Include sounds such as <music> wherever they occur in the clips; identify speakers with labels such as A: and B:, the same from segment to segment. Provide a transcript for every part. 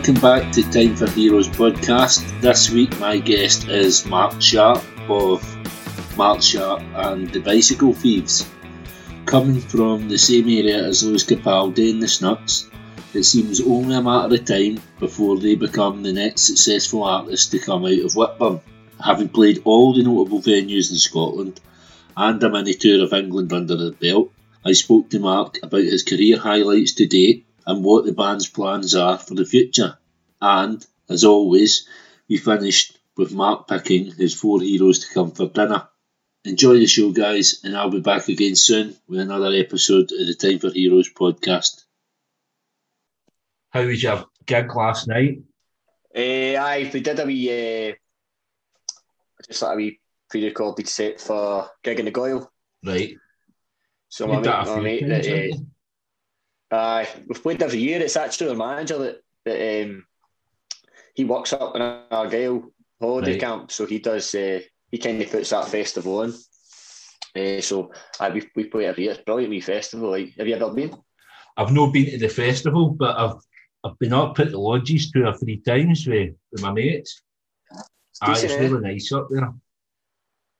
A: Welcome back to Time for Heroes podcast. This week, my guest is Mark Sharp of Mark Sharp and the Bicycle Thieves. Coming from the same area as Lewis Capaldi and the Snuts, it seems only a matter of time before they become the next successful artist to come out of Whitburn. Having played all the notable venues in Scotland and a mini tour of England under their belt, I spoke to Mark about his career highlights to date and what the band's plans are for the future. And, as always, we finished with Mark picking his four heroes to come for dinner. Enjoy the show, guys, and I'll be back again soon with another episode of the Time for Heroes podcast. How was your gig last night?
B: Uh, aye, we did a wee, uh, just like a wee pre-recorded set for gig in the Goyle.
A: Right.
B: So my mate, my mate that, uh, Aye, uh, we've played every year. It's actually the manager that, that um, he works up in Argyle holiday right. camp, so he does. Uh, he kind of puts that festival on. Uh, so aye, we we play every year. It's brilliant wee festival. Like, have you ever been?
A: I've not been to the festival, but I've I've been up at the lodges two or three times with, with my mates. Aye, it's really eh? nice up there.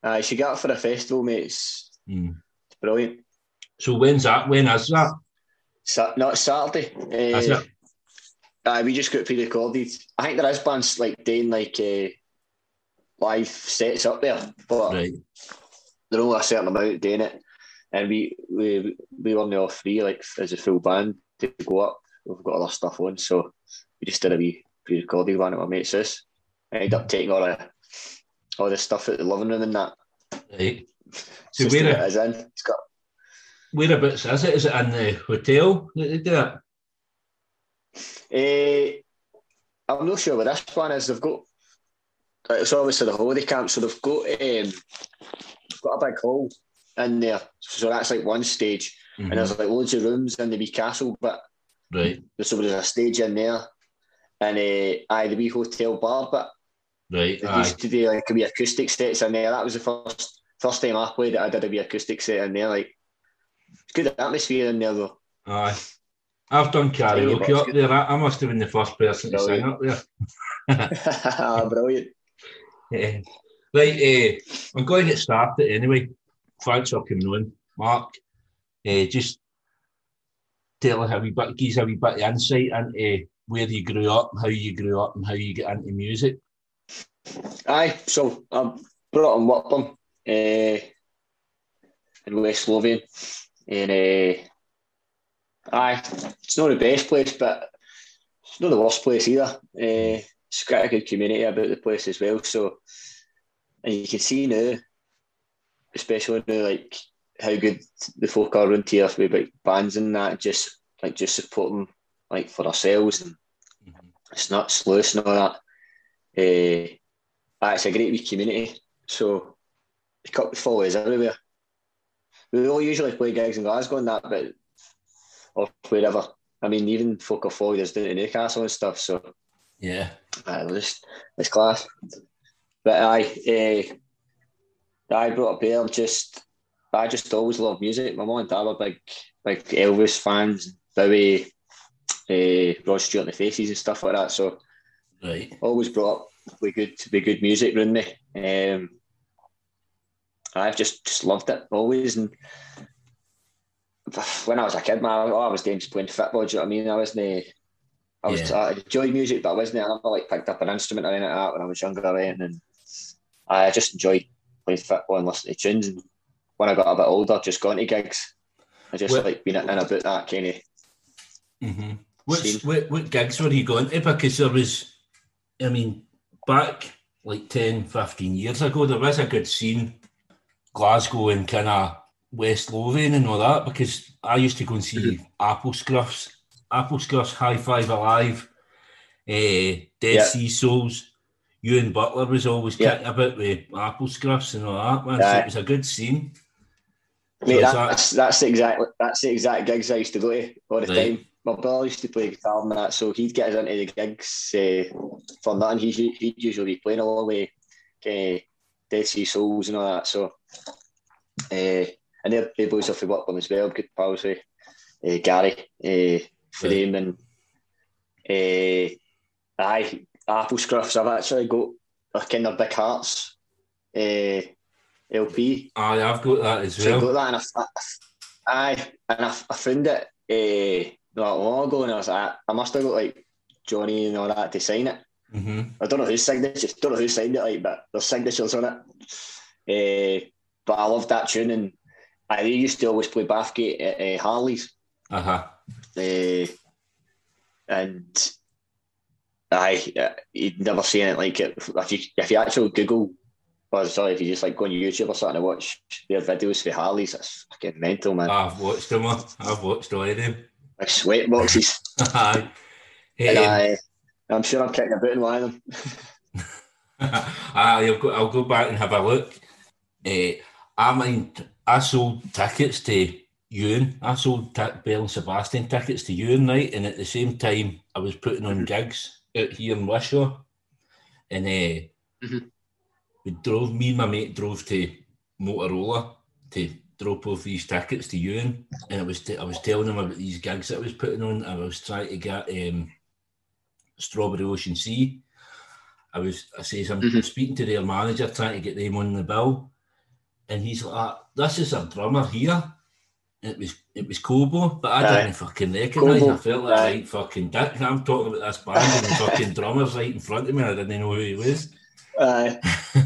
B: Aye, should get up for a festival, mate. It's, mm. it's brilliant.
A: So when's that? When is that?
B: Sa- not Saturday. Uh, That's Uh, we just got pre-recorded. I think there is bands like doing like uh, live sets up there, but right. they're only a certain amount doing it. And we we we were all free like as a full band to go up. We've got other stuff on, so we just did a wee pre-recorded one at my mate's house. I ended up taking all the all the stuff at the living room and that.
A: Right. So where it is in. It's got Whereabouts is it? Is it in the hotel that they do
B: it? Uh, I'm not sure where this one is. They've got it's obviously the holiday camp, so they've got um, got a big hall in there. So that's like one stage, mm-hmm. and there's like loads of rooms in the wee castle. But
A: right,
B: so there's a stage in there, and uh, aye, the wee hotel bar. But
A: right,
B: they used to do like a wee acoustic sets in there. That was the first first time I played it. I did a wee acoustic set in there, like good atmosphere in there though.
A: Aye. I've done karaoke up there. I, I, must have been the first person Brilliant. to sing up
B: there. <laughs> Brilliant.
A: Yeah. Right, uh, I'm going to get started anyway. Thanks for coming on, Mark. Uh, just tell us a wee bit, give us a wee bit of insight into where you grew up, how you grew up, and how you get into music.
B: Aye, so I'm brought up in Whitburn, uh, in West Lothian. And uh, aye, it's not the best place, but it's not the worst place either. Uh, it's got a good community about the place as well. So, and you can see now, especially now, like how good the folk are around here with like bands and that, just like just supporting like for ourselves and mm-hmm. it's not sluice and all that. Uh, it's a great wee community. So the cup follows everywhere we all usually play gigs in Glasgow and that, but or wherever. I mean, even folk are followed us down to Newcastle and stuff. So
A: yeah,
B: uh, just it's class. But I, uh, I brought up here. Just I just always loved music. My mum and dad were big, big Elvis fans, Bowie, uh, Rod Stewart and the Faces and stuff like that. So
A: right,
B: always brought up with good, with good music around me. Um, I've just just loved it always. And when I was a kid, man, all I was doing just playing football. Do you know what I mean? I wasn't. I was yeah. I enjoyed music, but I wasn't. I never like picked up an instrument or anything like that when I was younger, right? And I just enjoyed playing football and listening to tunes. And when I got a bit older, just going to gigs. I just what, like being in about that kind of.
A: Mm-hmm. Which, what, what gigs were you going to? Because there was, I mean, back like 10, 15 years ago, there was a good scene Glasgow and kind of West Lothian and all that because I used to go and see mm-hmm. Apple Scruffs, Apple Scruffs, High Five Alive, uh, Dead yeah. Sea Souls. Ewan Butler was always yeah. kicking about with Apple Scruffs and all that, man. Yeah. So it was a good scene.
B: Mate, so that's, that... that's the exact that's the exact gigs I used to go to all the right. time. My brother used to play guitar and that, so he'd get us into the gigs uh, for nothing. He'd, he'd usually be playing along with uh, Dead Sea Souls and all that. So uh, and they're, they boys the work them as well, good pals with uh, Gary uh, right. and uh, aye, Apple Scruffs. I've actually got a kind of big hearts uh, LP.
A: Aye, I've got that as
B: So I
A: well.
B: got that, and I, I, aye, and I, I found it uh, not long ago, and I was like, I must have got like Johnny and all that to sign it.
A: hmm
B: I don't know whose signature, don't know who signed it, like, but there's signatures on it. Uh, but I loved that tune, and I they used to always play Bathgate at uh, Harley's,
A: Uh huh.
B: uh, and I uh, you'd never seen it like it. If you if you actually Google, or sorry, if you just like go on YouTube or something and watch their videos for Harley's, it's fucking mental, man.
A: I've watched them. I've watched all of them.
B: Like sweat boxes,
A: Aye. <laughs>
B: and
A: Um,
B: I, I'm sure I'm kicking about in one of them. <laughs>
A: I'll go. I'll go back and have a look. Uh, I mind. I sold tickets to Ewan. I sold t- Belle and Sebastian tickets to Ewan, right? And at the same time, I was putting on gigs out here in Wishaw, and uh,
B: Mhm.
A: we drove. Me and my mate drove to Motherwell to drop off these tickets to Ewan, and I was t- I was telling him about these gigs that I was putting on. I was trying to get um, Strawberry Ocean Sea. I was I says I'm
B: Mhm.
A: speaking to their manager trying to get them on the bill, and he's like, "Ah, "This is a drummer here." It was it was Kobo, but I didn't fucking recognise. I felt like right fucking dick. I'm talking about this band and the fucking drummer's right in front of me. I didn't know who he was.
B: Aye,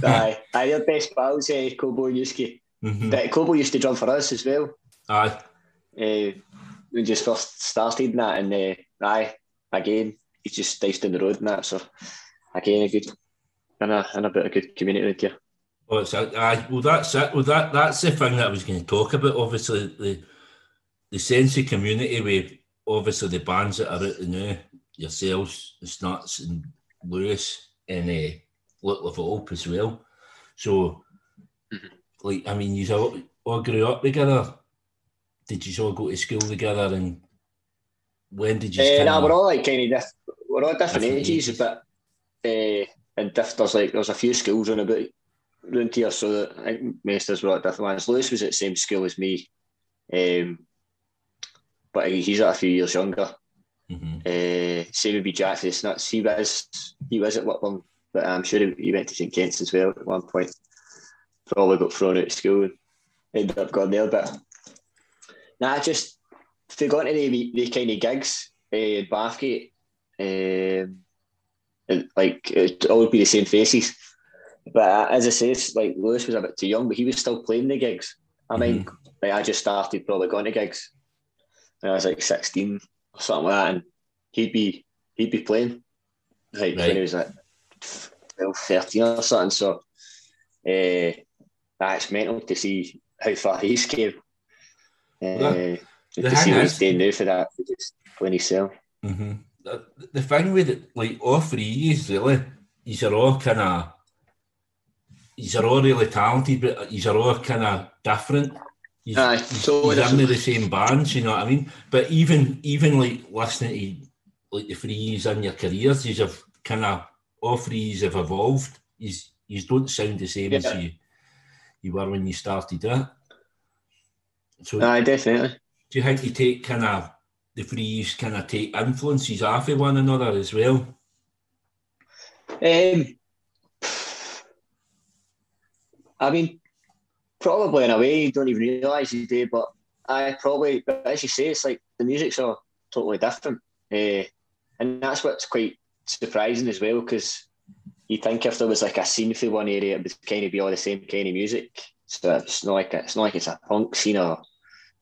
B: aye, aye, they're best pals, eh, Kobo and Yusuke.
A: Mhm.
B: But Kobo used to drum for us as well.
A: Aye,
B: Uh, we just first started and that, and uh, aye, again, he's just nice down the road and that. So again, a good and a and a bit of good community here.
A: Oh, it's a, aye. Well, that's it. Well, that that's the thing that I was going to talk about. Obviously, the the sense of community with obviously the bands that are out now, yourselves, the Snuts and Lewis and uh, Luke La Volpe as well. So,
B: Mhm.
A: like, I mean, you all, all grew up together. Did you all go to school together? And when did you?
B: Uh,
A: kinda-
B: nah, we're all like kind of diff- we're all different,
A: Different
B: ages,
A: ages.
B: but uh, and diff- there's like there's a few schools around about around here, so that I think were at different ones. Lewis was at the same school as me, um, but he's at a few years younger.
A: Mhm.
B: Uh, same would be Jack for the Snuts. He was he was at Whitburn, but I'm sure he, he went to St Kent's as well at one point. Probably got thrown out of school and ended up going there. But nah, I just if they got into the, the kind of gigs uh, in Bathgate, um, and like it all would be the same faces. But uh, as I say, it's like Lewis was a bit too young, but he was still playing the gigs. I mean, like I just started probably going to gigs when I was like 16 or something like that, and he'd be he'd be playing like
A: Right.
B: when he was like 12, 13 or something. So uh, that's mental to see how far he's came. Uh,
A: Well,
B: to see what he's doing now for that, just playing himself.
A: hmm The, the thing with it, like all three years, really, these are all kind of, these are all really talented, but these are all kind of different. He's,
B: Aye,
A: he's,
B: totally
A: he's in the same bands, you know what I mean? But even even like listening to like the years in your careers, you have kind of all three years have evolved. You you don't sound the same as you you were when you started it. So
B: Aye, definitely.
A: do you think you take kind of the threes kind of take influences off of one another as well?
B: Um, I mean, probably in a way you don't even realise you do, but I probably, but as you say, it's like the music's all totally different, uh, and that's what's quite surprising as well because you think if there was like a scene for one area, it would kind of be all the same kind of music. So it's not like a, it's not like it's a punk scene or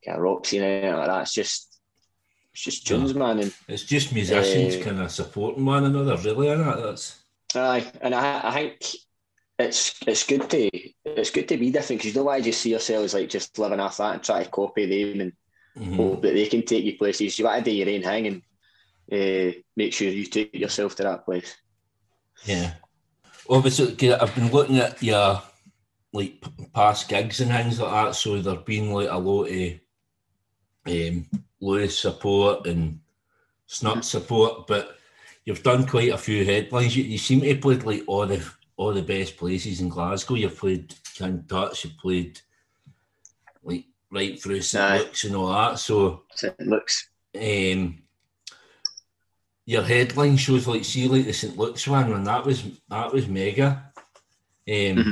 B: like a rock scene or anything like that. It's just it's just tunes, man, and
A: It's just musicians
B: Eh.
A: kind of supporting one another, really, isn't it? That's
B: Aye, and I, I think it's it's good to it's good to be different because you don't want to just see yourselves like just living off that and try to copy them and
A: mhm.
B: hope that they can take you places. You want to do your own thing and uh, make sure you take yourself to that place.
A: yeah. Obviously, I've been looking at your like past gigs and things like that. So there've been like a lot of um, Lewis support and Snut support, but you've done quite a few headlines. You, you seem to have played like all the all the best places in Glasgow. You've played King Tut's, you've played like right through St. Luke's and all that. So
B: it looks
A: um, your headline shows like see like the St Luke's one and that was that was mega. Um, mm-hmm.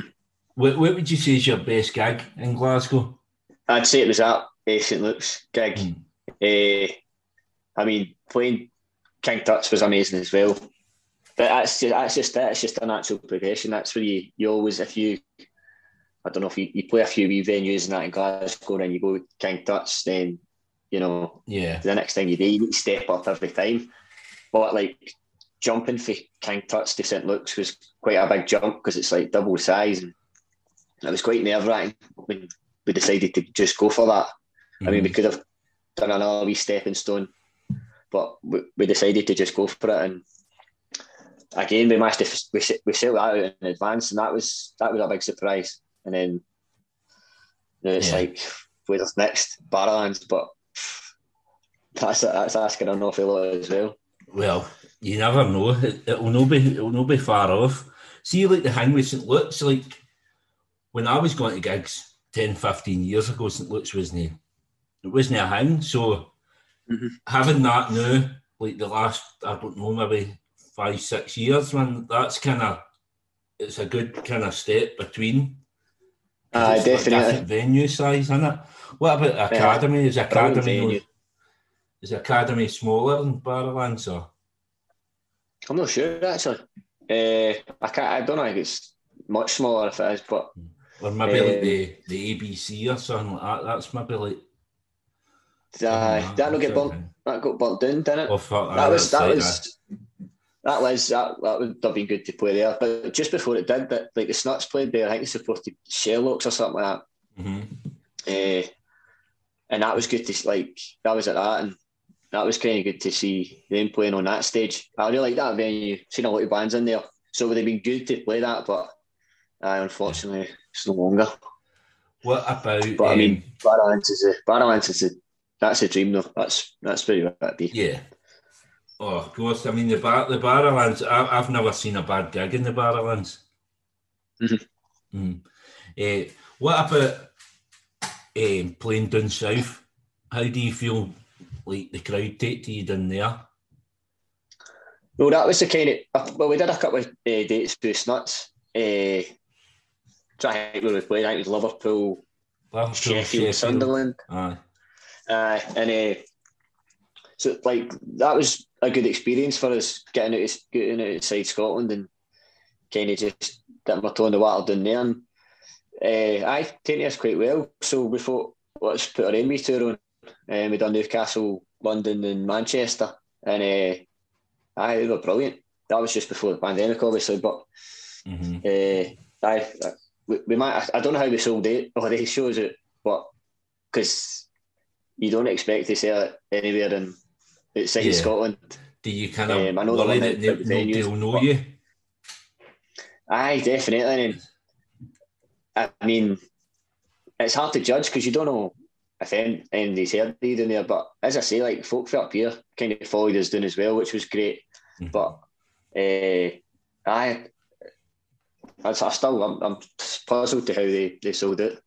A: what, what would you say is your best gig in Glasgow?
B: I'd say it was that uh, St Luke's gig. Mm. Uh, I mean, playing King Tut's was amazing as well. But that's just, that's just it. It's just a natural progression. That's where you, you always, if you, I don't know if you, you play a few wee venues and that in Glasgow and you go King Tut's, then, you know,
A: yeah,
B: the next thing you do, you need to step up every time. But like jumping for King Tut's to St Luke's was quite a big jump because it's like double size and it was quite nerve wracking when we decided to just go for that. Mm-hmm. I mean, we mm-hmm. could have done another wee stepping stone, but we, we decided to just go for it. And again, we managed to we, we that out in advance, and that was that was a big surprise. And then you know, it's yeah. like where's next Barrowlands, but that's that's asking an awful lot as well.
A: Well, you never know. It, will not be it will not be far off. See, like the thing with St Luke's, like when I was going to gigs 10, 15 years ago, St Luke's wasn't it wasn't a hang. So mm-hmm. having that now, like the last I don't know, maybe five, six years, man, that's kind of it's a good kind of step between.
B: Uh, definitely.
A: venue size, isn't it? What about academy? Is academy is academy smaller than Barrowlands or?
B: I'm not sure actually. Uh, I can't. I don't know if it's much smaller if it is, but
A: or maybe uh, like the the ABC or something like that. That's maybe like.
B: Uh, that not get bumped. That got bumped in, didn't it? Oh, fuck, that, was that was that was that, that would have been good to play there. But just before it did, that like the Snuts played there. I think it's supposed to Sherlock's or something like that. Mm-hmm. Uh, and that was good to like that was at that, and that was kind of good to see them playing on that stage. I really like that venue. Seen a lot of bands in there, so it would have been good to play that, but uh, unfortunately, it's no longer.
A: What about?
B: But um, I mean, um, Barrowlands is a Barrowlands is a that's a dream though. That's that's very what be.
A: Yeah. Oh, of course. I mean, the bar, the Barrowlands. I, I've never seen a bad gig in the Barrowlands. Mm-hmm. Mm. Uh, what about um, playing down south? How do you feel like the crowd take to you down there?
B: Well, that was the kind of well, we did a couple of uh, dates with Snuts. Uh, try where we played. I think it was Liverpool, Liverpool Sheffield, Sheffield, Sunderland. Aye. Uh, and uh, so like that was a good experience for us getting out, getting outside Scotland and kind of just dipping my toe in the water down there. And uh, I taken us quite well. So we thought, let's put our enemy tour on um, we done Newcastle, London, and Manchester, and uh, aye, they were brilliant. That was just before the pandemic, obviously, but mm-hmm. uh, aye, we, we might. I don't know how we sold it or they shows it, but because you don't expect to sell it anywhere in outside yeah. Scotland.
A: Do you kind of um, I know worry that they they'll know you?
B: Aye, definitely. I mean, it's hard to judge because you don't know if anybody's heard down there. But as I say, like folk up here kind of followed us down as well, which was great. Mm. But uh, I, I still I'm, I'm, puzzled to how they, they sold it.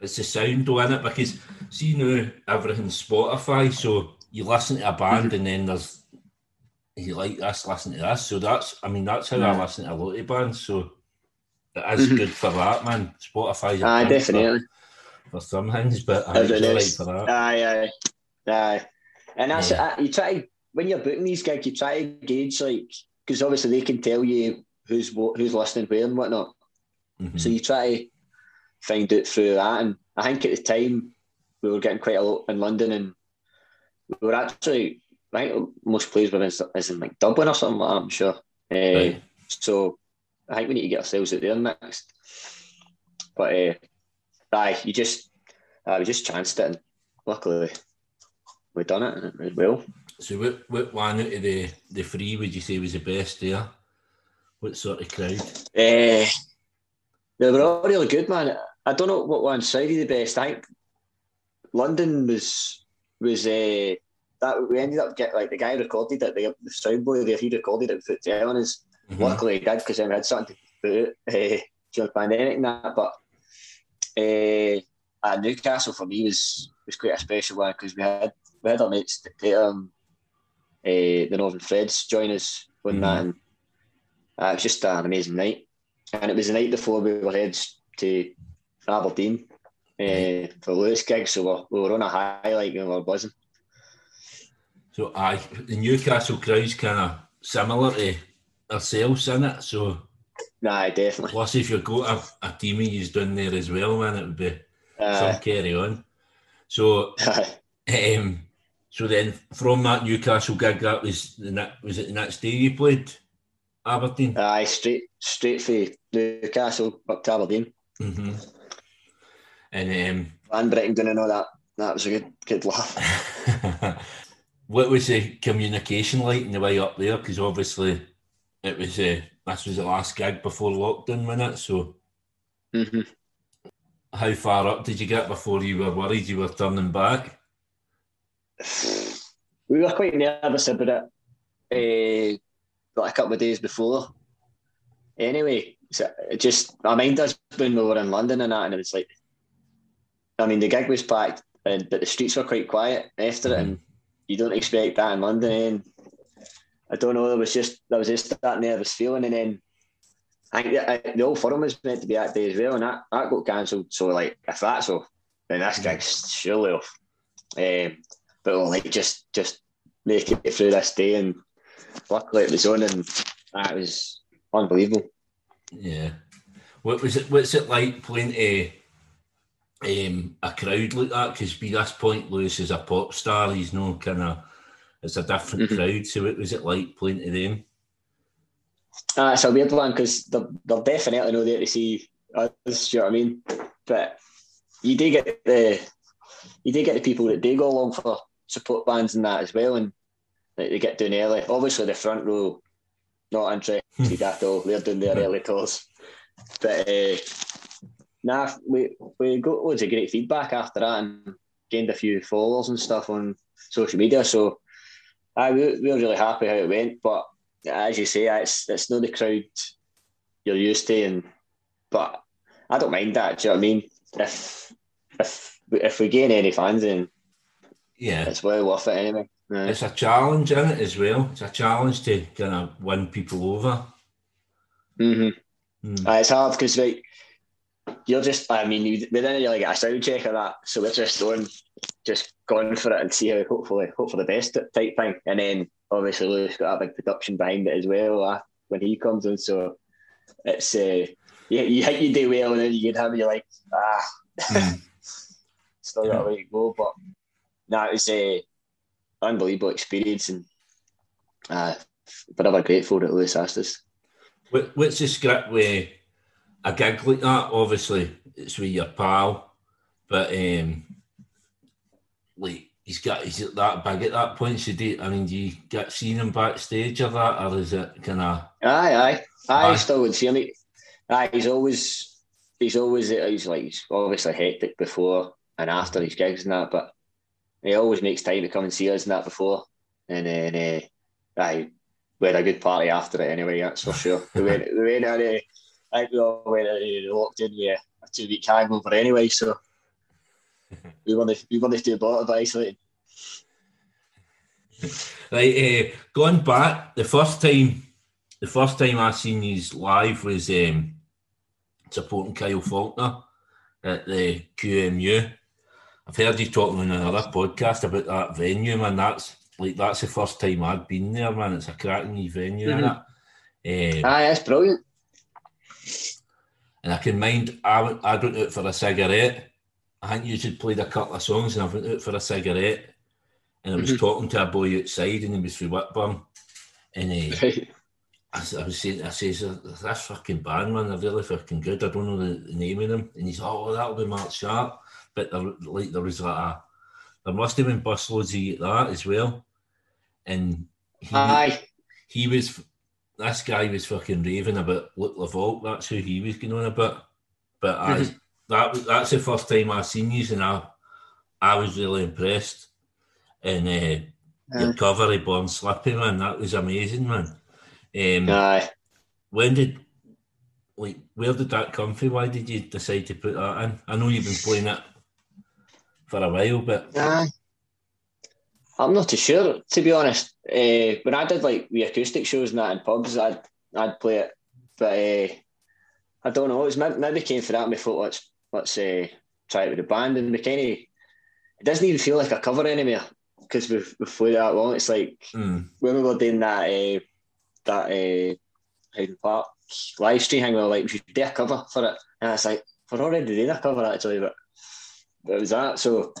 A: It's the sound though, in it? Because see now everything's Spotify, so you listen to a band mm-hmm. and then there's you like this, listen to this. So that's I mean that's how yeah. I listen to a lot of bands. So it is mm-hmm. good for that, man. Spotify.
B: Ah, definitely.
A: For, for some things, but I really like for that.
B: Aye, aye, aye. And that's yeah. you try to, when you're booking these gigs, you try to gauge like because obviously they can tell you who's who's listening where and whatnot. Mm-hmm. So you try to find out through that. And I think at the time we were getting quite a lot in London, and we were actually I think most places were in, is in like Dublin or something like that. I'm sure. Uh, right. So I think we need to get ourselves out there next. But uh, aye, you just uh, we just chanced it, and luckily we done it and it went well.
A: So, what, what one out of the the three would you say was the best there? What sort of crowd?
B: Uh, they were all really good, man. I don't know what one side of the best. I think London was was uh, that we ended up getting like the guy recorded it, the, the sound boy there, he recorded it with on his. Mm-hmm. Luckily, he did because then we had something to put it uh, during the pandemic and that. But uh, at Newcastle for me was was quite a special one because we had we had our mates um, uh, the Northern Threads join us on mm-hmm. that, and uh, it was just an amazing night. And it was the night before we were heads to Aberdeen uh, for Lewis gig, so we're, we were on a high like we were buzzing.
A: So I the Newcastle crowd's kind of similar to ourselves in it. So
B: nah, definitely.
A: Plus, if you've got a, a team of down there as well, man, it would be uh, some carry on. So, um, so then from that Newcastle gig, that was the was it the next day you played Aberdeen?
B: Aye, straight straight for Newcastle up to Aberdeen.
A: Mm-hmm. And um,
B: Van Brettington and all that. That was a good good laugh. <laughs>
A: what was the communication like in the way up there? Because obviously it was uh, this was the last gig before lockdown, wasn't it? So,
B: mm-hmm.
A: how far up did you get before you were worried you were turning back? <sighs>
B: We were quite nervous about it, uh, like a couple of days before. Anyway, so it just I mind us when we were in London and that, and it was like, I mean, the gig was packed, and but the streets were quite quiet after mm-hmm. it, and you don't expect that in London. And I don't know. There was just there was just that nervous feeling, and then I think the, the Old Firm was meant to be that day as well, and that, that got cancelled. So like, if that's off, then this gig's surely off. Um, but we'll like just just make it through this day, and luckily it was on, and that was unbelievable.
A: Yeah. What was it? What's it like playing to um, a crowd like that? Because by this point, Lewis is a pop star. He's no kind of it's a different mm-hmm. crowd. So what was it like playing to them?
B: Uh, it's a weird one because they're, they're definitely not there to see us. Do you know what I mean? But you do get the you do get the people that do go along for support bands and that as well, and like, they get down early. Obviously, the front row not interested at all. They're doing their <laughs> early tours. But uh, nah, we we got loads of great feedback after that and gained a few followers and stuff on social media. So I we, we were really happy how it went, but as you say, it's it's not the crowd you're used to, and but I don't mind that. Do you know what I mean? If if if we gain any fans, then
A: yeah,
B: it's well worth it anyway.
A: Yeah. It's a challenge in it as well. It's a challenge to kind of win people over.
B: Mm-hmm. Mm. Uh, it's hard because like you're just, I mean, we didn't really get a sound check of that, so we're just going, just going for it and see how hopefully hope for the best type thing. And then obviously Lewis got a big production behind it as well uh, when he comes in, so it's uh, yeah, you think you do well, and then you get him, you're like, ah, mm. <laughs> still got a way to go. But no, it was a unbelievable experience, and uh, forever grateful that Lewis asked us.
A: What, what's the script with? A gig like that, obviously, it's with your pal, but um, like he's got he's that big at that point. So do I mean, do you get seen him backstage or that, or is it kind of?
B: Aye, aye, aye. Still would see him. Aye, he's always he's always he's like he's obviously hectic before and after his gigs and that, but he always makes time to come and see us and that before. And then uh, aye, we had a good party after it anyway. That's for sure. <laughs> we went we went on. Uh, I think we all went uh, locked in with a two week hangover anyway, so <laughs> we want to we want to do bottom of isolating. <laughs>
A: Right, uh, going back, the first time, the first time I seen you live was um, supporting Kyle Falconer at the QMU. I've heard you talking on another podcast about that venue, man. That's like that's the first time I've been there, man. It's a cracking venue, mm-hmm.
B: Aye, that's brilliant.
A: And I can mind, I went, I went out for a cigarette. I think you should played a couple of songs and I went out for a cigarette. And I was mm-hmm. talking to a boy outside and he was from Whitburn. And <laughs> he, I, I, was saying, I says, this fucking band, man, they're really fucking good. I don't know the, the name of them. And he's, oh, that'll be Mark Sharp. But there, like, there was like a, there must have been busloads of that as well. And he,
B: Aye.
A: he was this guy was fucking raving about Luke La Volpe. That's who he was going on about. But I, mm-hmm. that that's the first time I've seen you, and I, I was really impressed. And uh, yeah. your cover of Born Slippy, man, that was amazing, man. Um,
B: Aye.
A: When did, like, where did that come from? Why did you decide to put that in? I know you've been playing it for a while, but.
B: Aye. I'm not too sure, to be honest. Uh, when I did like the acoustic shows and that in pubs, I'd I'd play it, but uh, I don't know. It was maybe came for that. And we thought let's let's uh, try it with the band, and we kind of it doesn't even feel like a cover anymore because we've we've played that long. It's like mm. when we were doing that uh, that uh, Hyde Park live stream hang, we were like we should do a cover for it, and it's like we're already doing a cover actually, but it was that. So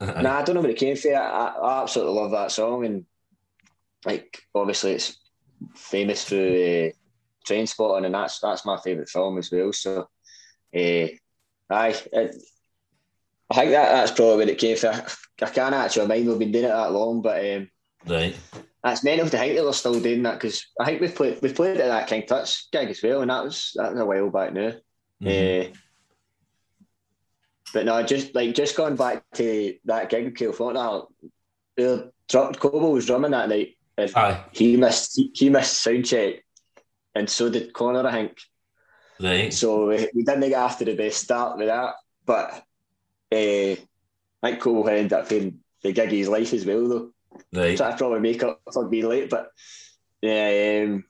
B: uh-huh. nah, I don't know where it came from. I, I absolutely love that song, and like obviously it's famous through uh, Trainspotting, and that's that's my favourite film as well. So, uh, aye, it, I think that that's probably where it came from. I can't actually mind we've been doing it that long, but um,
A: right.
B: That's mental to think that they're still doing that because I think we've played we've played at that King Tut's gig as well, and that was that was a while back now. Mm-hmm. Uh, but no, just like just going back to that gig with Kyle Falconer, uh, Cobo was drumming that night, Aye. he missed he, missed sound check, and so did Connor, I think.
A: Right.
B: So we, we didn't get after the best start with that, but uh, I think Cobo ended up being the gig of his life as well, though.
A: Right.
B: Try to probably make up for being late, but yeah, um,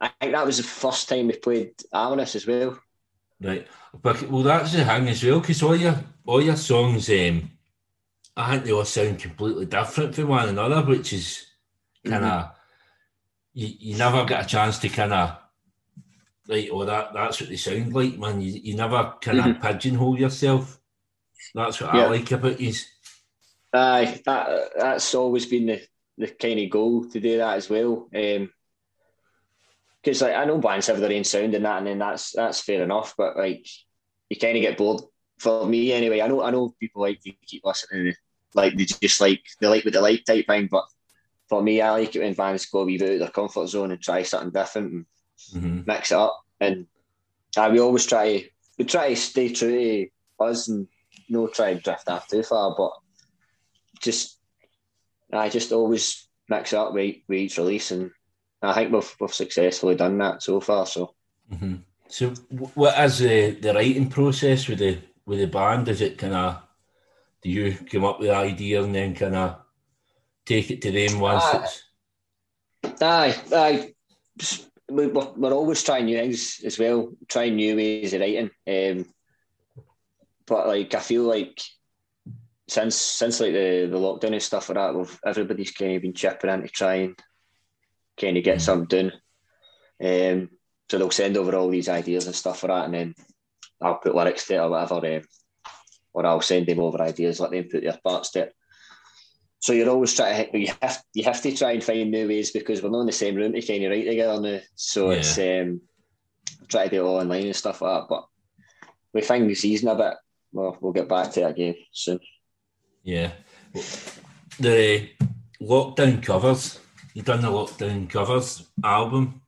B: I think that was the first time we played Amorous as well.
A: Right, but well, that's the thing as well, because all your all your songs, um, I think they all sound completely different from one another, which is kind of mm-hmm. you, you never get a chance to kind of like, oh, that that's what they sound like, man. You, you never kind of mm-hmm. pigeonhole yourself. That's what yeah. I like about you.
B: Aye, that that's always been the, the kind of goal to do that as well. Um, because like I know bands have their own sound and that, and then that's that's fair enough. But like you kind of get bored. For me, anyway, I know I know people like to keep listening, to, like they just like they like what they like type thing. But for me, I like it when bands go a wee bit out of their comfort zone and try something different and mm-hmm. mix it up. And uh, we always try we try to stay true to us and no try and drift off too far. But just I just always mix it up with, with each release and I think we've, we've successfully done that so far. So,
A: mm-hmm. so what is the, the writing process with the with the band? Is it kind of do you come up with the idea and then kind of take it to them once uh,
B: it's? Aye, aye. We're, we're always trying new things as well, trying new ways of writing. Um, but like, I feel like since since like the, the lockdown and stuff like that, we've everybody's kind of been chipping in to try and kind of get something done. Um, so they'll send over all these ideas and stuff for that, and then I'll put lyrics to it or whatever, um, or I'll send them over ideas, let them put their parts to it. So you're always trying to you have you have to try and find new ways because we're not in the same room to kind of write together now. So yeah. it's um, try to do it all online and stuff like that. But we find the season a bit. Well, we'll get back to that again soon.
A: Yeah, the lockdown covers you done the lockdown covers album.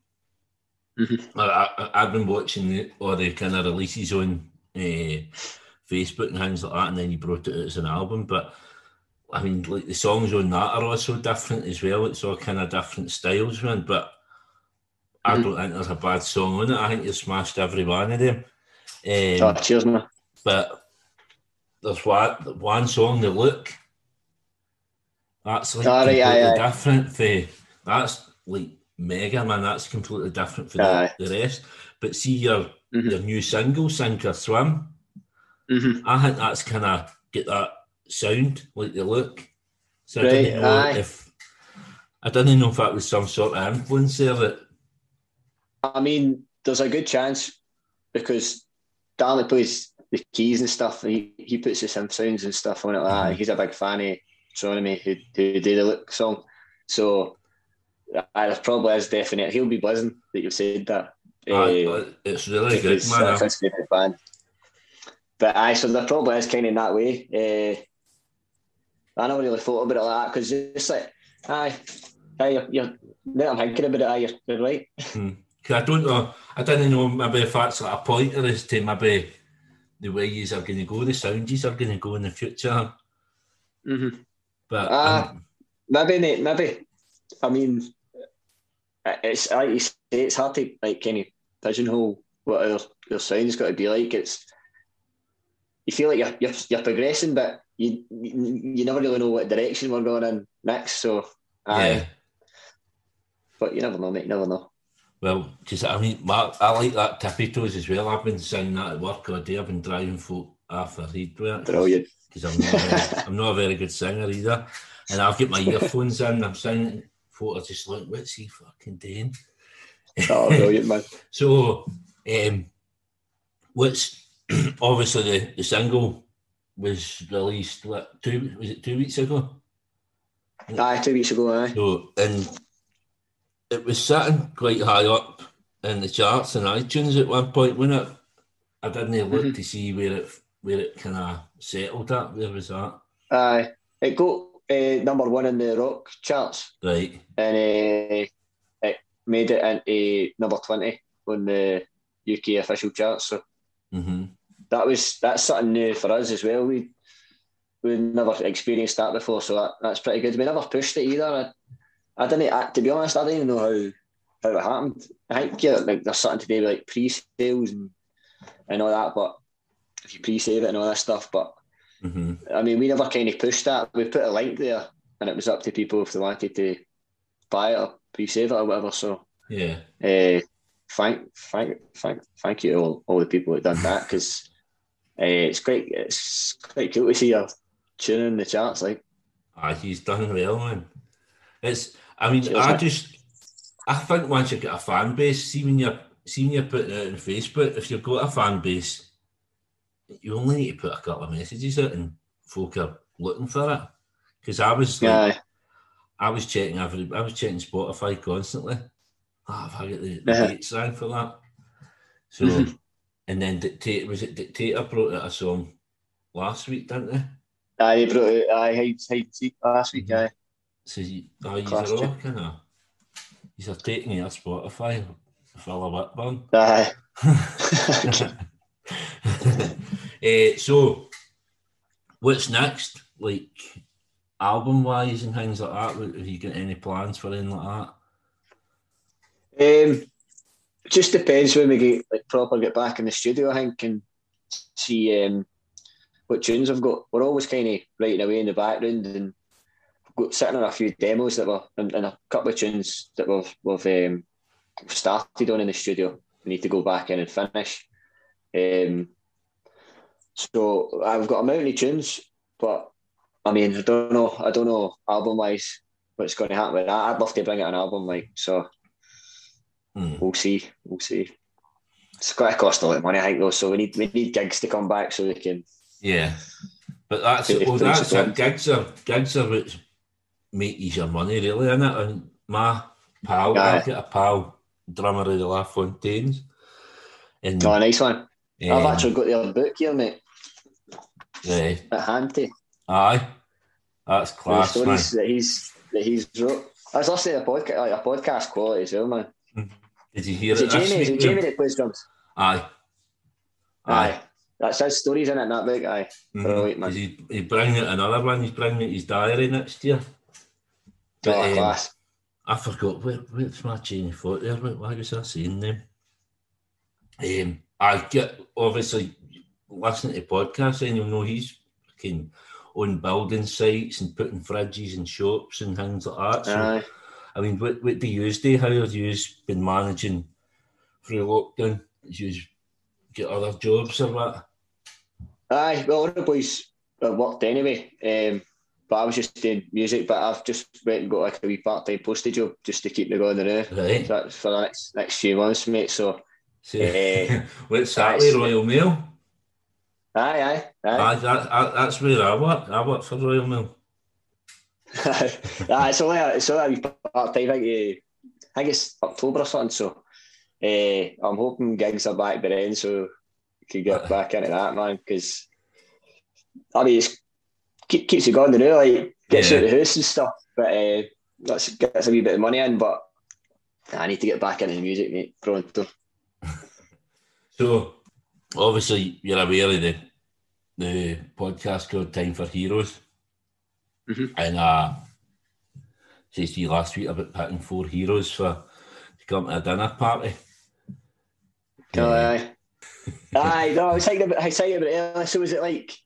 A: Mm-hmm. I, have been watching the, all the kind of releases on uh, Facebook and things like that, and then you brought it out as an album. But I mean, like the songs on that are also different as well. It's all kind of different styles, man. But mm-hmm. I don't think there's a bad song on it. I think you smashed every one of them.
B: Um, oh, cheers, man.
A: But there's one, one song, The Look, that's like oh, completely aye, aye. different for that's like mega man. That's completely different for the, the, rest. But see your mm-hmm. your new single, Sink or Swim. Mm-hmm. I think that's kind of get that sound like the look. So right, I didn't know aye. if I didn't know if that was some sort of influence there. That
B: I mean, there's a good chance because Darley plays the keys and stuff. He he puts the synth sounds and stuff on it like mm-hmm. that. He's a big fan of Metronomy who, who did the look song. So uh, there probably is definite. He'll be buzzing that you've said that.
A: Uh, it's really good, man. Uh, his
B: favourite band. But I so there probably is kind of in that way. Uh, I never really thought about it like that because it's like, aye, aye, you're, you're now I'm thinking about it, aye, you're, you're right.
A: Hmm. I don't know. I didn't know maybe if that's like a pointer as to maybe the way you are going to go, the sound you are going to go in the future.
B: Mm-hmm.
A: But uh,
B: um, maybe, maybe. I mean, it's like you say, it's hard to like kind of pigeonhole what your, your sound's got to be like. It's you feel like you're you're, you're progressing, but you, you, you never really know what direction we're going in next. So, aye.
A: Yeah.
B: But you never know, mate. You never know.
A: Well, because I mean, I like that tippy toes as well. I've been singing that at work all day. I've been driving folk after he'd
B: Brilliant.
A: Because I'm not, a very, I'm not a very good singer either. And I've got my <laughs> earphones in. I'm singing. Folk are just like, what's he fucking doing?
B: Oh, brilliant, man. <laughs>
A: So, um, what's <clears throat> obviously the, the single was released what two was it two weeks ago?
B: Aye, two weeks ago, aye.
A: So and it was sitting quite high up in the charts and iTunes at one point, wasn't it? I didn't look
B: Mhm.
A: to see where it where it kind of settled at. Where was that?
B: Aye. It got uh, number one in the rock charts
A: Right.
B: and uh, it made it into number 20 on the UK official charts. So
A: Mm-hmm.
B: that was that's something new for us as well. We we never experienced that before, so that, that's pretty good. We never pushed it either. I, I didn't. I, to be honest, I didn't even know how how it happened. I think yeah, like there's something to do with like pre-sales and and all that. But if you pre-save it and all that stuff, but
A: Mm-hmm.
B: I mean, we never kind of pushed that. We put a link there, and it was up to people if they wanted to buy it or pre-save it or whatever. So,
A: Yeah.
B: uh, thank, thank, thank, thank you to all, all the people who done that because uh, <laughs> it's great. it's quite cool to see your tuning in the charts. Like,
A: Ah, he's done well, man. It's. I mean,
B: Cheers,
A: I
B: mate.
A: just. I think once you get a fan base, see when you're see when you're putting it on Facebook, if you've got a fan base, you only need to put a couple of messages out, and folk are looking for it. Because I was like,
B: yeah,
A: I was checking every, I was checking Spotify constantly. Ah, have I got the, the
B: Uh-huh.
A: dates rang for that? So,
B: Mhm.
A: and then Dictator was it Dictator brought out a song last week, didn't they?
B: aye, they brought it. Aye, hide, hide, last week. Aye,
A: So you, oh, you're
B: Class
A: all
B: tune.
A: kind of, you're taking your Spotify, Philip Whitburn.
B: aye. <laughs> <laughs> <laughs>
A: Eh, so, what's next? Like album wise and things like that. Have you got any plans for anything like that?
B: Um, just depends when we get like proper get back in the studio, I think, and see um, what tunes I've got. We're always kind of writing away in the background, and got sitting on a few demos that were and, and a couple of tunes that we've we've um, started on in the studio. We need to go back in and finish. Um, so I've got a mountain of tunes, but I mean, I don't know. I don't know album wise what's going to happen with that. I'd love to bring out an album, like so
A: Hmm.
B: we'll see. We'll see. It's going to cost a lot of money, I think, though. So we need we need gigs to come back so we can.
A: Yeah, but that's well, that's
B: a
A: it. Gigs are gigs are what make you your money, really, isn't it? And my pal,
B: Aye.
A: I've got a pal, drummer of the La Fontaines, and
B: Oh, nice one. I've
A: um,
B: actually got the other book here, mate,
A: eh,
B: at hand
A: aye, that's
B: the
A: class, man.
B: stories that he's that he's wrote. I was listening to a podcast, like a podcast quality as well, man.
A: Did you hear
B: Is
A: it?
B: Jamie? Is it Jamie that plays drums?
A: Aye,
B: Aye.
A: aye.
B: That's his stories in it, in that book. Aye.
A: Mhm.
B: man.
A: 'Cause He, he bring out another one. He's bringing out his diary next year. But,
B: oh,
A: um,
B: class.
A: I forgot where, where's my chain of thought there. Why why was I saying them? Um, I get obviously listening to podcasts, and you'll know he's fucking on building sites and putting fridges and shops and things like that. So,
B: Aye.
A: I mean, what, what do you do? How have you been managing through lockdown? Do you get other jobs or what?
B: Aye. Well, all the boys uh, worked anyway. Um, but I was just doing music. But I've just went and got like a wee part time postage job just to keep me going there.
A: Right.
B: So that's for the next next few months, mate. So
A: So,
B: Eh, <laughs>
A: what's that? Royal Mail?
B: Aye, aye, aye.
A: Aye, that, that, that's where I work. I work for Royal Mail. <laughs>
B: ah, it's only a, it's only a part time. I think, eh, I think it's October or something. So uh, I'm hoping gigs are back by then, so can get back into that, man. Because I mean, it's keep, keeps you going to do like gets you
A: Yeah.
B: out the house and stuff. But uh, that's gets a wee bit of money in. But I need to get back into the music, mate. Pronto. <laughs>
A: So, obviously, you're aware of the the podcast called Time for Heroes.
B: Mhm.
A: And uh, says to you last week about picking four heroes for to come to a dinner party.
B: Oh, aye. <laughs> aye, no, I was thinking about, I was thinking about it earlier. So is it like,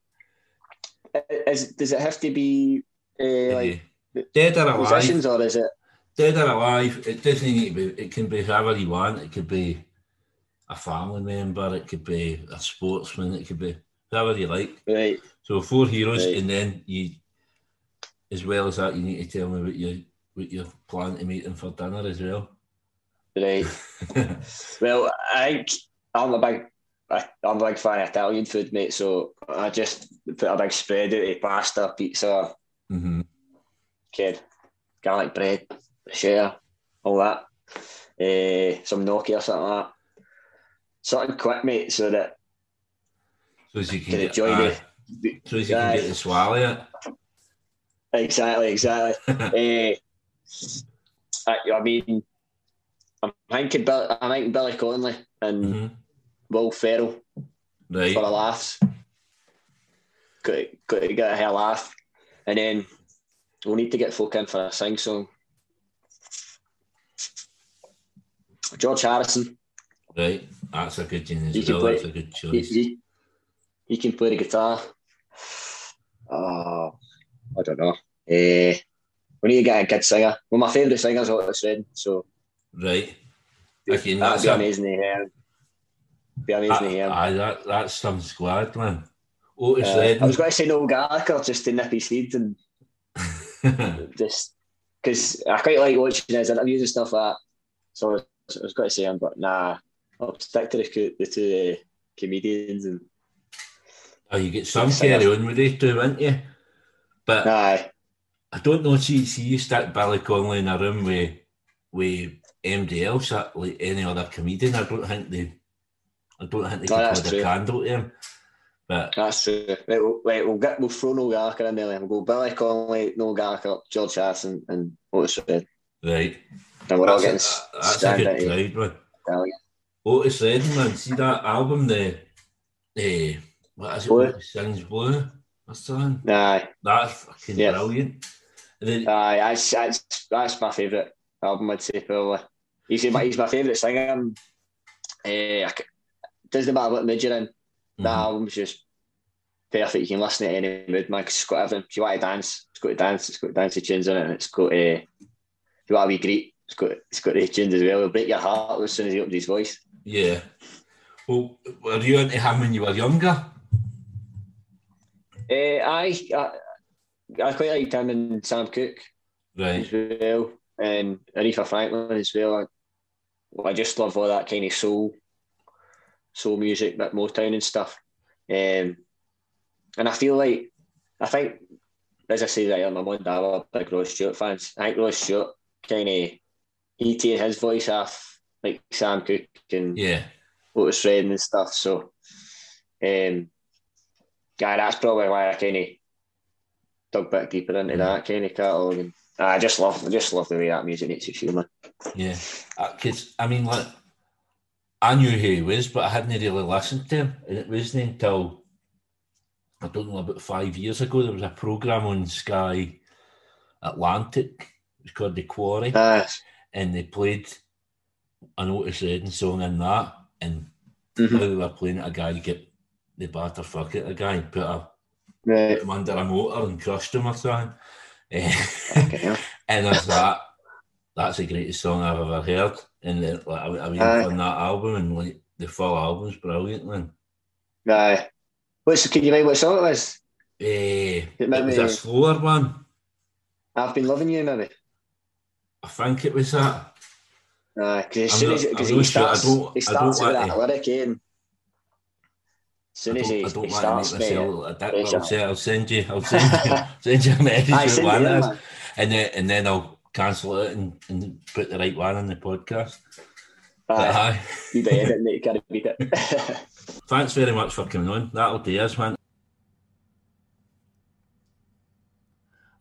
B: is, does it have to be uh, like
A: Dead or alive.
B: musicians, or is it?
A: Dead or alive. It doesn't need to be. It can be whoever you want. It could be a family member. It could be a sportsman. It could be whoever you like.
B: Right.
A: So four heroes,
B: Right.
A: and then you, as well as that, you need to tell me what you what you're planning to meet them for dinner as well.
B: Right. <laughs> Well, I I'm a big, I- I'm a big fan of Italian food, mate. So I just put a big spread out of pasta, pizza,
A: mm-hmm.
B: kid, garlic bread, share, all that. Uh, some gnocchi or something like that. Something quick, mate, so that
A: So as you can
B: can
A: get,
B: enjoy
A: aye,
B: the.
A: so as you can get to swallow it.
B: Exactly, exactly. uh, <laughs> I, I mean, I'm thinking, Bill, I'm thinking Billy Connolly and
A: hmm
B: Will Ferrell
A: Right.
B: for a laugh. Got got to get a hell laugh. And then we'll need to get folk in for a sing song. George Harrison,
A: Right. That's a good one as
B: You
A: well.
B: play-
A: That's a good choice.
B: he, he can play the guitar. Oh, I don't know. Eh, we need to get a good singer. Well, my favourite singer is Otis Redding, so
A: Right. Okay,
B: that'd be
A: a,
B: amazing to hear. Be amazing to hear.
A: aye, that, that's some squad, man. Otis
B: Uh, I was going to say Noel Gallagher just to nip his seed and <laughs> just because I quite like watching his interviews and stuff like that. So I was, I was going to say him, but nah, To the, two uh, comedians and
A: oh, you get some carry on with it too, won't you? But
B: aye,
A: I don't know. See, see, you stick Billy Connolly in a room with with MDL, so like any other comedian. I don't think they, I don't think they
B: No, that's
A: hold a candle to him. But
B: that's true. Right, we'll, right, we'll get we'll throw Noel Gallagher in there. We'll go Billy Connolly, Noel Gallagher, George Harrison, and Otis Redding.
A: right,
B: And we're all getting
A: that's, a, that's a good crowd, man.
B: Italian.
A: Otis Redding, man. See that album, the, eh, what is it?
B: Blue.
A: Sings Blue. That? one?
B: Aye,
A: That's fucking
B: Yeah.
A: brilliant. And then,
B: aye, that's, that's, that's my favourite album, I'd say, probably. He's my, he's my favourite singer. Eh, c- doesn't matter what mood you're in. That
A: Mhm.
B: album's just perfect. You can listen to any mood, man. 'cause it's got everything. If you want to dance, it's got to dance. It's got dancey tunes in it, and it's got. Uh, if you want to be great, it's got it's got the tunes as well. It'll break your heart as soon as he opens his voice.
A: Yeah. Well, were you into him when you were younger?
B: Uh, I, I I quite liked him and Sam Cooke
A: Right.
B: as well, and Aretha Franklin as well. I, well, I just love all that kind of soul, soul music, that Motown and stuff. Um, and I feel like I think, as I say, that I'm one dad, I'm a big Rod Stewart fans. I think Rod Stewart kind of he take his voice off like Sam Cooke and
A: Yeah.
B: Otis Redding and stuff. So, um, yeah, that's probably why I kind of dug a bit deeper into that kind of catalogue. And I just love, I just love the way that music makes you feel, man.
A: Yeah, because I mean, like, I knew who he was, but I hadn't really listened to him, and it wasn't until I don't know about five years ago there was a program on Sky Atlantic. It was called The Quarry,
B: Ah,
A: and they played an Otis Redding song in that, and
B: Mhm.
A: how they were playing it, a guy get the batter fuck it, a guy put a
B: right.
A: put him under a motor and crushed him or something. <laughs>
B: Okay,
A: and there's that. That's the greatest song I've ever heard. And then, like, I, I mean,
B: Aye.
A: on that album and like the full album's brilliant, man.
B: Aye. What's, can you mind what song it was?
A: Eh,
B: It
A: it was
B: me-
A: a slower one.
B: I've been loving you, maybe.
A: I think it was that.
B: Aye, because as soon as
A: I'm
B: because he
A: sure. I
B: starts,
A: don't-
B: he
A: I
B: starts
A: don't
B: with
A: want
B: that
A: to-
B: lyric in. As soon
A: I
B: as
A: don't,
B: he,
A: I don't
B: he
A: want to make
B: starts, mate.
A: myself a dick, but
B: pressure.
A: I'll, say, I'll send you, I'll <laughs> send you, send you a message
B: Aye,
A: with
B: send
A: one
B: in,
A: and then and then I'll cancel it and, and put the right one in the podcast.
B: Aye,
A: aye.
B: you the edit, mate. You can't beat it.
A: Thanks very much for coming on. That'll do us, man.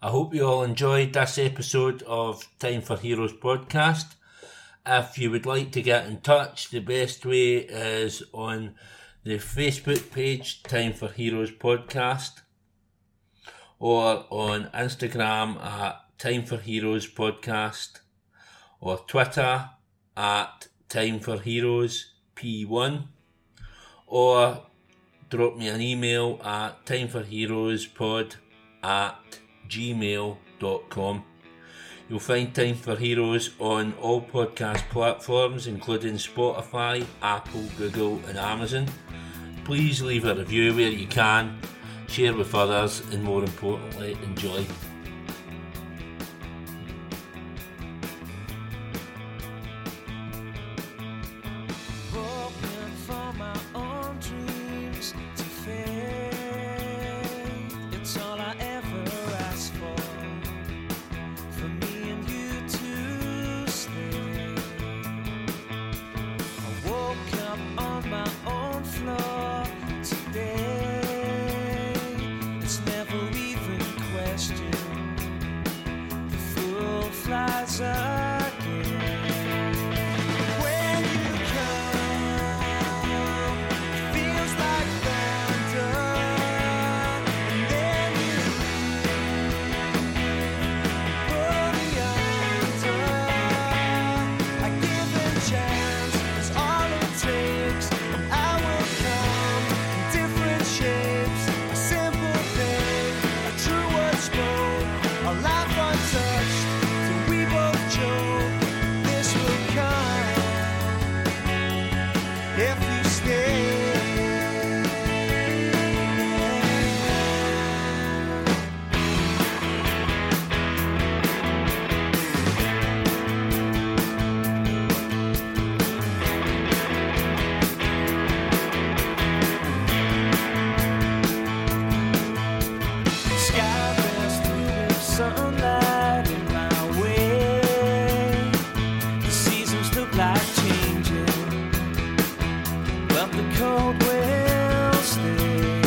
A: I hope you all enjoyed this episode of Time for Heroes podcast. If you would like to get in touch, the best way is on the Facebook page, Time for Heroes Podcast, or on Instagram at Time for Heroes Podcast, or Twitter at Time for Heroes P1, or drop me an email at timeforheroespod at gmail.com.
C: You'll find Time for Heroes on all podcast platforms, including Spotify, Apple, Google, and Amazon. Please leave a review where you can, share with others, and more importantly, enjoy.
D: but the cold will stay.